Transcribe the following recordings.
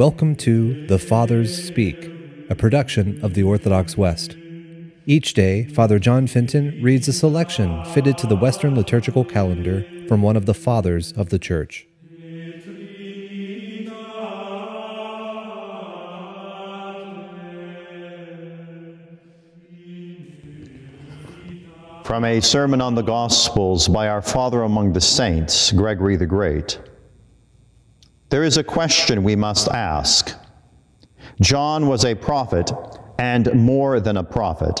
Welcome to The Fathers Speak, a production of the Orthodox West. Each day, Father John Fenton reads a selection fitted to the Western liturgical calendar from one of the Fathers of the Church. From a sermon on the Gospels by our Father among the Saints, Gregory the Great. There is a question we must ask. John was a prophet and more than a prophet.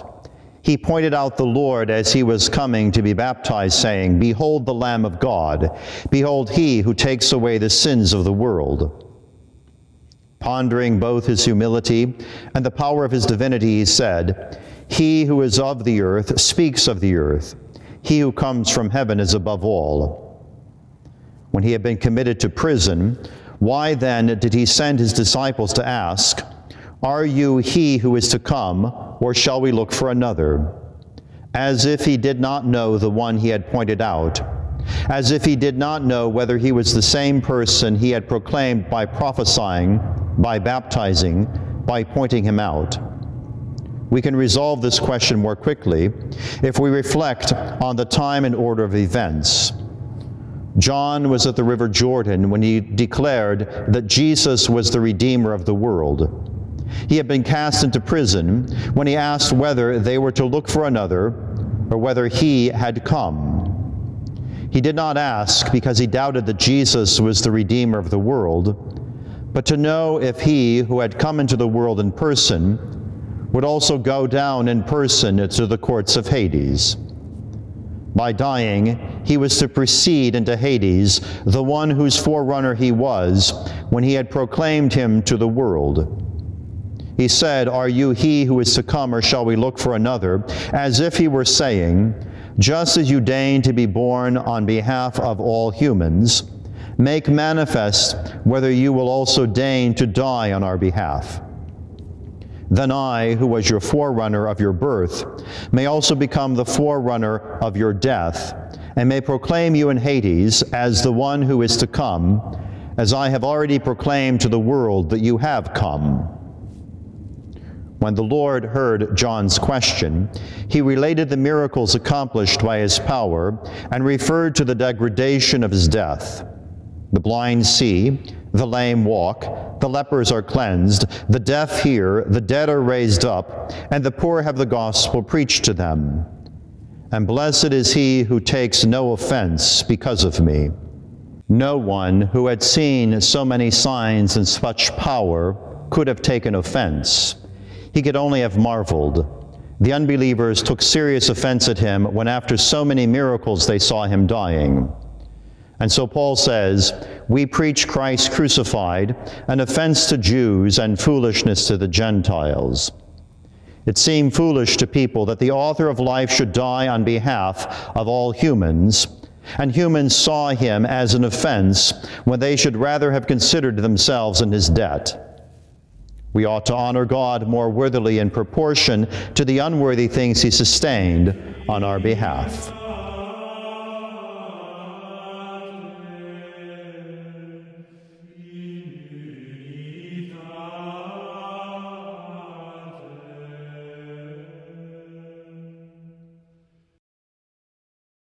He pointed out the Lord as he was coming to be baptized, saying, Behold the Lamb of God, behold he who takes away the sins of the world. Pondering both his humility and the power of his divinity, he said, He who is of the earth speaks of the earth. He who comes from heaven is above all. When he had been committed to prison, why then did he send his disciples to ask, Are you he who is to come, or shall we look for another? As if he did not know the one he had pointed out as if he did not know whether he was the same person he had proclaimed by prophesying, by baptizing, by pointing him out. We can resolve this question more quickly if we reflect on the time and order of events. John was at the River Jordan when he declared that Jesus was the Redeemer of the world. He had been cast into prison when he asked whether they were to look for another or whether he had come. He did not ask because he doubted that Jesus was the Redeemer of the world, but to know if he who had come into the world in person would also go down in person to the courts of Hades. By dying, he was to precede into Hades the one whose forerunner he was when he had proclaimed him to the world. He said, Are you he who is to come, or shall we look for another? As if he were saying, Just as you deign to be born on behalf of all humans, make manifest whether you will also deign to die on our behalf. Then I, who was your forerunner of your birth, may also become the forerunner of your death, and may proclaim you in Hades as the one who is to come, as I have already proclaimed to the world that you have come. When the Lord heard John's question, he related the miracles accomplished by his power and referred to the degradation of his death. The blind see, the lame walk, the lepers are cleansed, the deaf hear, the dead are raised up, and the poor have the gospel preached to them. And blessed is he who takes no offense because of me. No one who had seen so many signs and such power could have taken offense. He could only have marveled. The unbelievers took serious offense at him when, after so many miracles, they saw him dying. And so Paul says, We preach Christ crucified, an offense to Jews and foolishness to the Gentiles. It seemed foolish to people that the author of life should die on behalf of all humans, and humans saw him as an offense when they should rather have considered themselves in his debt. We ought to honor God more worthily in proportion to the unworthy things he sustained on our behalf.